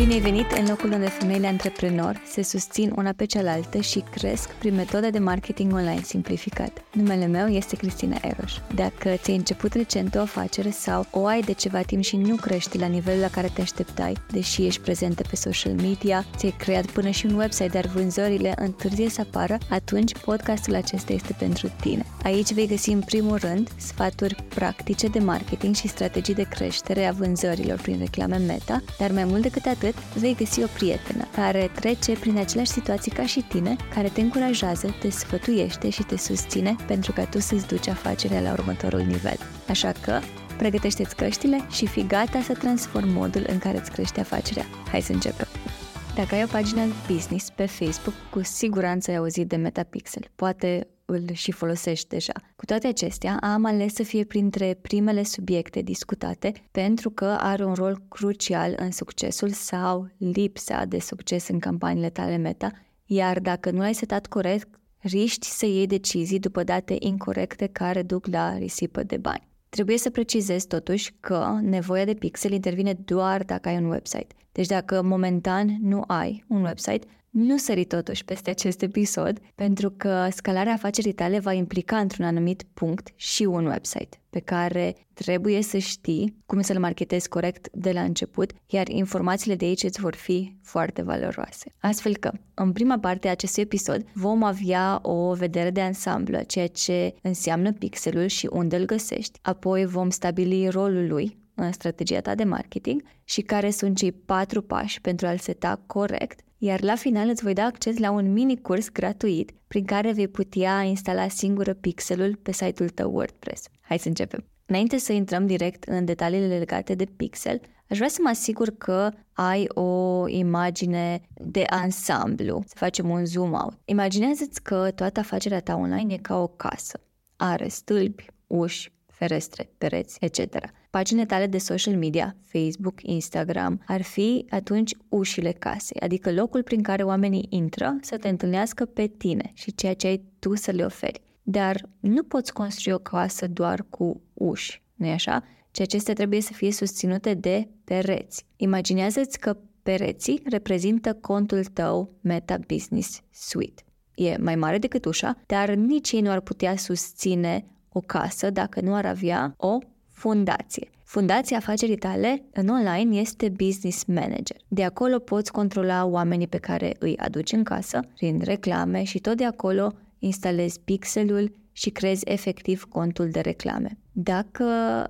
Bine ai venit în locul unde femeile antreprenori se susțin una pe cealaltă și cresc prin metoda de marketing online simplificat. Numele meu este Cristina Eroș. Dacă ți-ai început recent o afacere sau o ai de ceva timp și nu crești la nivelul la care te așteptai, deși ești prezentă pe social media, ți-ai creat până și un website, dar vânzările întârzie să apară, atunci podcastul acesta este pentru tine. Aici vei găsi în primul rând sfaturi practice de marketing și strategii de creștere a vânzărilor prin reclame meta, dar mai mult decât atât, vei găsi o prietenă care trece prin aceleași situații ca și tine, care te încurajează, te sfătuiește și te susține pentru ca tu să-ți duci afacerea la următorul nivel. Așa că, pregătește-ți căștile și fi gata să transformi modul în care îți crește afacerea. Hai să începem! Dacă ai o pagină business pe Facebook, cu siguranță ai auzit de Metapixel. Poate îl și folosești deja. Cu toate acestea, am ales să fie printre primele subiecte discutate pentru că are un rol crucial în succesul sau lipsa de succes în campaniile tale meta, iar dacă nu l-ai setat corect, riști să iei decizii după date incorrecte care duc la risipă de bani. Trebuie să precizez totuși că nevoia de pixel intervine doar dacă ai un website. Deci dacă momentan nu ai un website, nu sări totuși peste acest episod, pentru că scalarea afacerii tale va implica într-un anumit punct și un website pe care trebuie să știi cum să-l marketezi corect de la început, iar informațiile de aici îți vor fi foarte valoroase. Astfel că, în prima parte a acestui episod, vom avea o vedere de ansamblu, ceea ce înseamnă pixelul și unde îl găsești, apoi vom stabili rolul lui în strategia ta de marketing și care sunt cei patru pași pentru a-l seta corect iar la final îți voi da acces la un mini curs gratuit prin care vei putea instala singură pixelul pe site-ul tău WordPress. Hai să începem! Înainte să intrăm direct în detaliile legate de pixel, aș vrea să mă asigur că ai o imagine de ansamblu, să facem un zoom out. Imaginează-ți că toată afacerea ta online e ca o casă. Are stâlpi, uși, ferestre, pereți, etc. Paginile tale de social media, Facebook, Instagram, ar fi atunci ușile casei, adică locul prin care oamenii intră să te întâlnească pe tine și ceea ce ai tu să le oferi. Dar nu poți construi o casă doar cu uși, nu-i așa? Ci acestea trebuie să fie susținute de pereți. Imaginează-ți că pereții reprezintă contul tău Meta Business Suite. E mai mare decât ușa, dar nici ei nu ar putea susține o casă dacă nu ar avea o fundație. Fundația afacerii tale în online este Business Manager. De acolo poți controla oamenii pe care îi aduci în casă prin reclame și tot de acolo instalezi pixelul și creezi efectiv contul de reclame. Dacă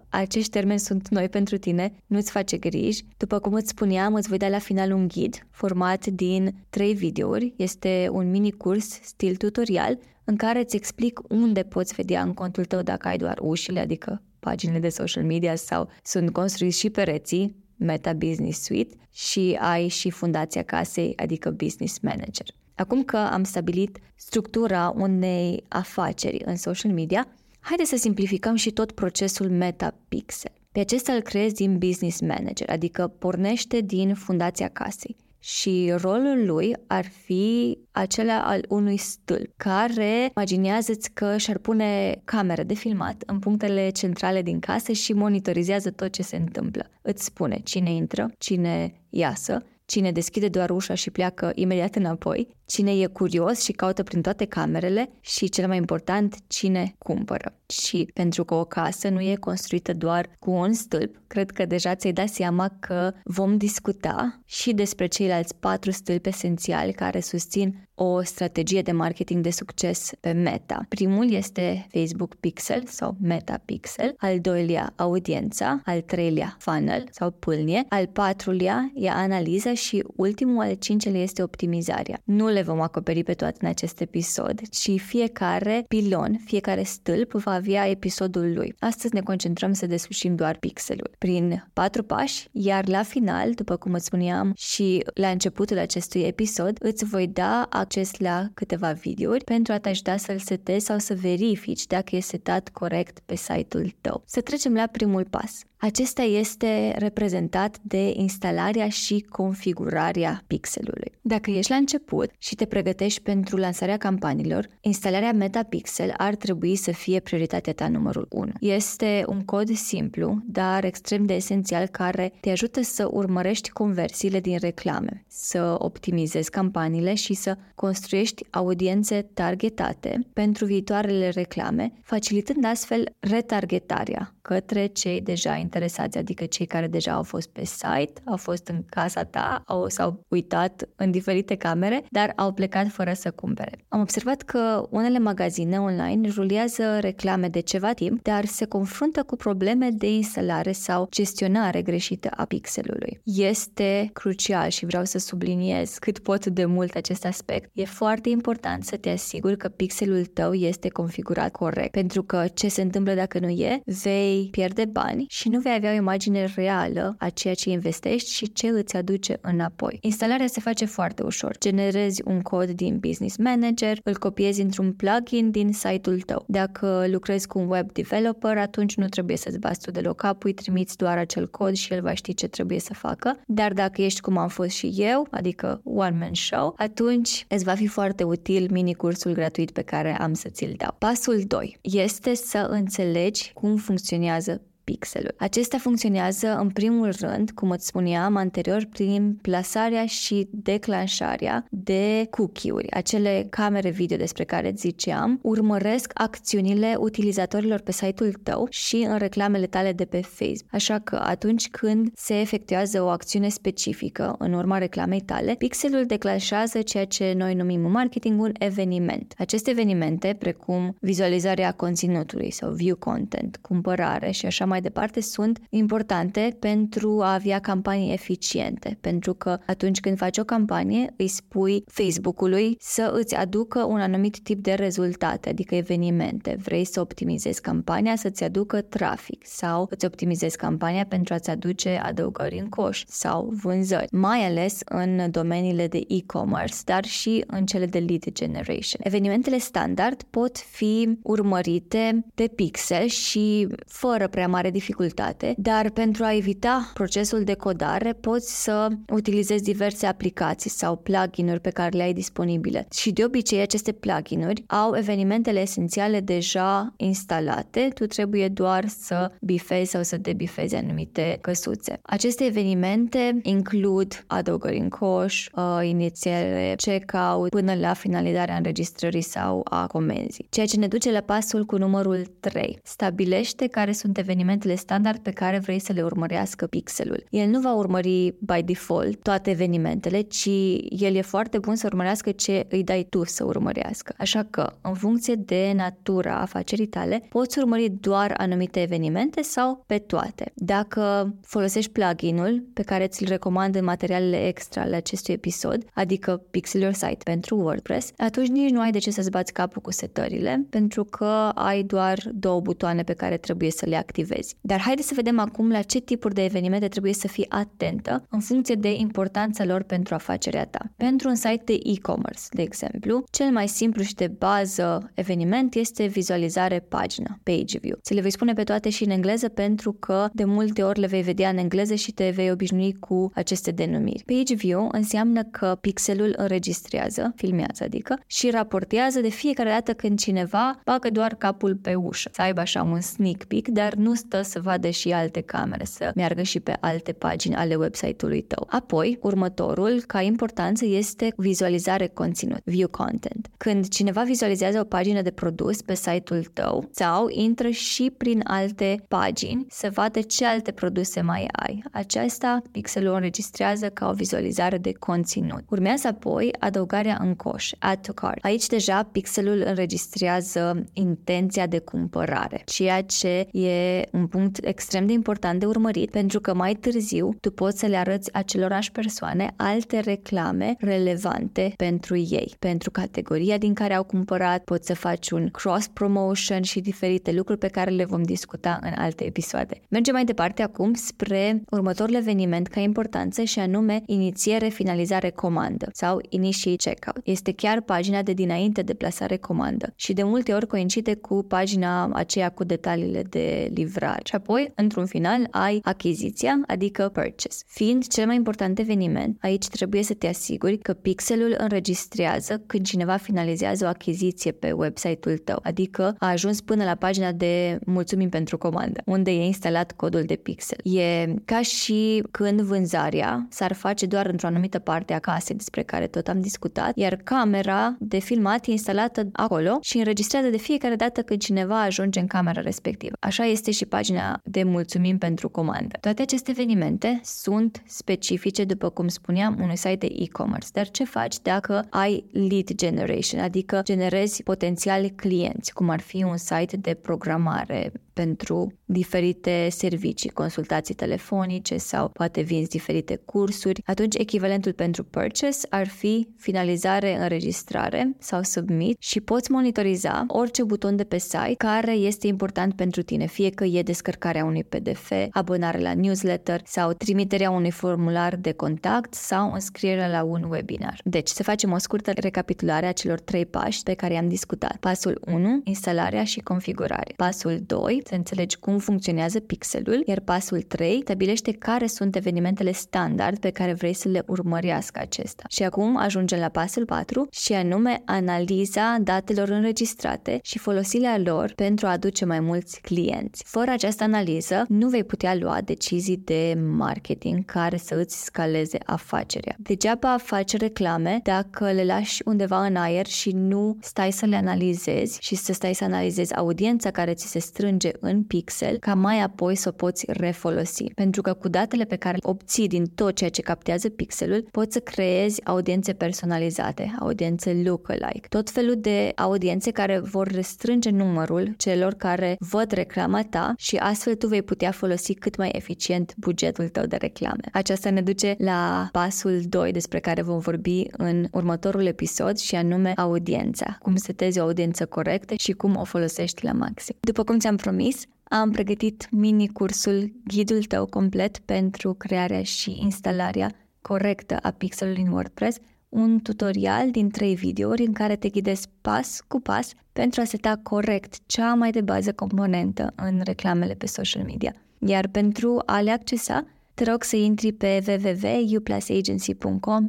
acești termeni sunt noi pentru tine, nu-ți face griji. După cum îți spuneam, îți voi da la final un ghid format din trei videouri. Este un mini curs stil tutorial în care îți explic unde poți vedea în contul tău dacă ai doar ușile, adică paginile de social media sau sunt construiți și pereții, Meta Business Suite, și ai și fundația casei, adică Business Manager. Acum că am stabilit structura unei afaceri în social media, haide să simplificăm și tot procesul Meta Pixel. Pe acesta îl creezi din Business Manager, adică pornește din fundația casei și rolul lui ar fi acela al unui stâlp care imaginează-ți că și-ar pune camere de filmat în punctele centrale din casă și monitorizează tot ce se întâmplă. Îți spune cine intră, cine iasă, cine deschide doar ușa și pleacă imediat înapoi, cine e curios și caută prin toate camerele și, cel mai important, cine cumpără. Și pentru că o casă nu e construită doar cu un stâlp, cred că deja ți-ai dat seama că vom discuta și despre ceilalți patru stâlpi esențiali care susțin o strategie de marketing de succes pe Meta. Primul este Facebook Pixel sau Meta Pixel, al doilea audiența, al treilea funnel sau pâlnie, al patrulea e analiza și ultimul al cincelea este optimizarea. Nu le vom acoperi pe toate în acest episod, ci fiecare pilon, fiecare stâlp va avea episodul lui. Astăzi ne concentrăm să deslușim doar pixelul prin patru pași, iar la final, după cum îți spuneam și la începutul acestui episod, îți voi da acces la câteva videouri pentru a te ajuta să-l setezi sau să verifici dacă e setat corect pe site-ul tău. Să trecem la primul pas. Acesta este reprezentat de instalarea și configurarea pixelului. Dacă ești la început și te pregătești pentru lansarea campaniilor, instalarea Metapixel ar trebui să fie prioritatea proprietatea ta numărul 1. Este un cod simplu, dar extrem de esențial care te ajută să urmărești conversiile din reclame, să optimizezi campaniile și să construiești audiențe targetate pentru viitoarele reclame, facilitând astfel retargetarea către cei deja interesați, adică cei care deja au fost pe site, au fost în casa ta, au, s-au uitat în diferite camere, dar au plecat fără să cumpere. Am observat că unele magazine online rulează reclame de ceva timp, dar se confruntă cu probleme de instalare sau gestionare greșită a pixelului. Este crucial și vreau să subliniez cât pot de mult acest aspect. E foarte important să te asiguri că pixelul tău este configurat corect, pentru că ce se întâmplă dacă nu e, vei pierde bani și nu vei avea o imagine reală a ceea ce investești și ce îți aduce înapoi. Instalarea se face foarte ușor. Generezi un cod din Business Manager, îl copiezi într-un plugin din site-ul tău. Dacă lucrezi cu un web developer, atunci nu trebuie să-ți bați tu deloc capul, îi trimiți doar acel cod și el va ști ce trebuie să facă. Dar dacă ești cum am fost și eu, adică one man show, atunci îți va fi foarte util mini cursul gratuit pe care am să ți-l dau. Pasul 2 este să înțelegi cum funcționează pixelul. Acestea funcționează în primul rând, cum îți spuneam anterior, prin plasarea și declanșarea de cookie-uri. Acele camere video despre care îți ziceam urmăresc acțiunile utilizatorilor pe site-ul tău și în reclamele tale de pe Facebook. Așa că atunci când se efectuează o acțiune specifică în urma reclamei tale, pixelul declanșează ceea ce noi numim în marketing un eveniment. Aceste evenimente, precum vizualizarea conținutului sau view content, cumpărare și așa mai mai departe sunt importante pentru a avea campanii eficiente, pentru că atunci când faci o campanie îi spui Facebook-ului să îți aducă un anumit tip de rezultate, adică evenimente. Vrei să optimizezi campania să-ți aducă trafic sau îți optimizezi campania pentru a-ți aduce adăugări în coș sau vânzări, mai ales în domeniile de e-commerce, dar și în cele de lead generation. Evenimentele standard pot fi urmărite de pixel și fără prea mare mare dificultate, dar pentru a evita procesul de codare poți să utilizezi diverse aplicații sau plugin-uri pe care le ai disponibile. Și de obicei aceste plugin-uri au evenimentele esențiale deja instalate, tu trebuie doar să bifezi sau să debifezi anumite căsuțe. Aceste evenimente includ adăugări în coș, uh, inițiere checkout până la finalizarea înregistrării sau a comenzii. Ceea ce ne duce la pasul cu numărul 3. Stabilește care sunt evenimentele evenimentele standard pe care vrei să le urmărească pixelul. El nu va urmări by default toate evenimentele, ci el e foarte bun să urmărească ce îi dai tu să urmărească. Așa că, în funcție de natura afacerii tale, poți urmări doar anumite evenimente sau pe toate. Dacă folosești pluginul pe care ți-l recomand în materialele extra ale acestui episod, adică Pixel Your Site pentru WordPress, atunci nici nu ai de ce să-ți bați capul cu setările, pentru că ai doar două butoane pe care trebuie să le activezi vezi. Dar haideți să vedem acum la ce tipuri de evenimente trebuie să fii atentă în funcție de importanța lor pentru afacerea ta. Pentru un site de e-commerce, de exemplu, cel mai simplu și de bază eveniment este vizualizare pagină, page view. Ți le voi spune pe toate și în engleză pentru că de multe ori le vei vedea în engleză și te vei obișnui cu aceste denumiri. Page view înseamnă că pixelul înregistrează, filmează adică, și raportează de fiecare dată când cineva bagă doar capul pe ușă. Să aibă așa un sneak peek, dar nu stă să vadă și alte camere, să meargă și pe alte pagini ale website-ului tău. Apoi, următorul, ca importanță, este vizualizare conținut, view content. Când cineva vizualizează o pagină de produs pe site-ul tău sau intră și prin alte pagini să vadă ce alte produse mai ai. Aceasta pixelul înregistrează ca o vizualizare de conținut. Urmează apoi adăugarea în coș, add to cart. Aici deja pixelul înregistrează intenția de cumpărare, ceea ce e un punct extrem de important de urmărit, pentru că mai târziu tu poți să le arăți acelorași persoane alte reclame relevante pentru ei, pentru categoria din care au cumpărat, poți să faci un cross-promotion și diferite lucruri pe care le vom discuta în alte episoade. Mergem mai departe acum spre următorul eveniment ca importanță și anume inițiere, finalizare, comandă sau initiate checkout. Este chiar pagina de dinainte de plasare comandă și de multe ori coincide cu pagina aceea cu detaliile de livrare cumpărare. Și apoi, într-un final, ai achiziția, adică purchase. Fiind cel mai important eveniment, aici trebuie să te asiguri că pixelul înregistrează când cineva finalizează o achiziție pe website-ul tău, adică a ajuns până la pagina de mulțumim pentru comandă, unde e instalat codul de pixel. E ca și când vânzarea s-ar face doar într-o anumită parte a casei despre care tot am discutat, iar camera de filmat e instalată acolo și înregistrează de fiecare dată când cineva ajunge în camera respectivă. Așa este și pagina de mulțumim pentru comandă. Toate aceste evenimente sunt specifice, după cum spuneam, unui site de e-commerce. Dar ce faci dacă ai lead generation, adică generezi potențiali clienți, cum ar fi un site de programare, pentru diferite servicii, consultații telefonice sau poate vinzi diferite cursuri, atunci echivalentul pentru purchase ar fi finalizare, înregistrare sau submit și poți monitoriza orice buton de pe site care este important pentru tine, fie că e descărcarea unui PDF, abonare la newsletter sau trimiterea unui formular de contact sau înscrierea la un webinar. Deci, să facem o scurtă recapitulare a celor trei pași pe care i-am discutat. Pasul 1, instalarea și configurare. Pasul 2, să înțelegi cum funcționează pixelul, iar pasul 3 stabilește care sunt evenimentele standard pe care vrei să le urmărească acesta. Și acum ajungem la pasul 4 și anume analiza datelor înregistrate și folosirea lor pentru a aduce mai mulți clienți. Fără această analiză, nu vei putea lua decizii de marketing care să îți scaleze afacerea. Degeaba faci reclame dacă le lași undeva în aer și nu stai să le analizezi și să stai să analizezi audiența care ți se strânge în pixel ca mai apoi să o poți refolosi. Pentru că cu datele pe care le obții din tot ceea ce captează pixelul, poți să creezi audiențe personalizate, audiențe lookalike, tot felul de audiențe care vor restrânge numărul celor care văd reclama ta și astfel tu vei putea folosi cât mai eficient bugetul tău de reclame. Aceasta ne duce la pasul 2 despre care vom vorbi în următorul episod și anume audiența. Cum setezi o audiență corectă și cum o folosești la maxim. După cum ți-am promis, am pregătit mini-cursul, ghidul tău complet pentru crearea și instalarea corectă a pixelului în WordPress, un tutorial din trei videouri în care te ghidezi pas cu pas pentru a seta corect cea mai de bază componentă în reclamele pe social media. Iar pentru a le accesa, te rog să intri pe www.uplusagency.com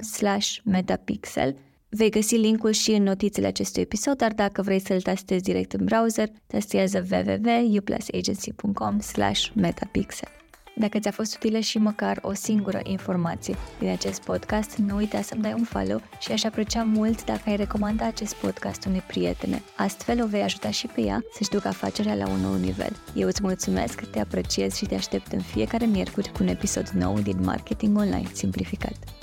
metapixel Vei găsi linkul și în notițele acestui episod, dar dacă vrei să-l testezi direct în browser, testează www.uplusagency.com metapixel. Dacă ți-a fost utilă și măcar o singură informație din acest podcast, nu uita să-mi dai un follow și aș aprecia mult dacă ai recomanda acest podcast unei prietene. Astfel o vei ajuta și pe ea să-și ducă afacerea la un nou nivel. Eu îți mulțumesc, te apreciez și te aștept în fiecare miercuri cu un episod nou din Marketing Online Simplificat.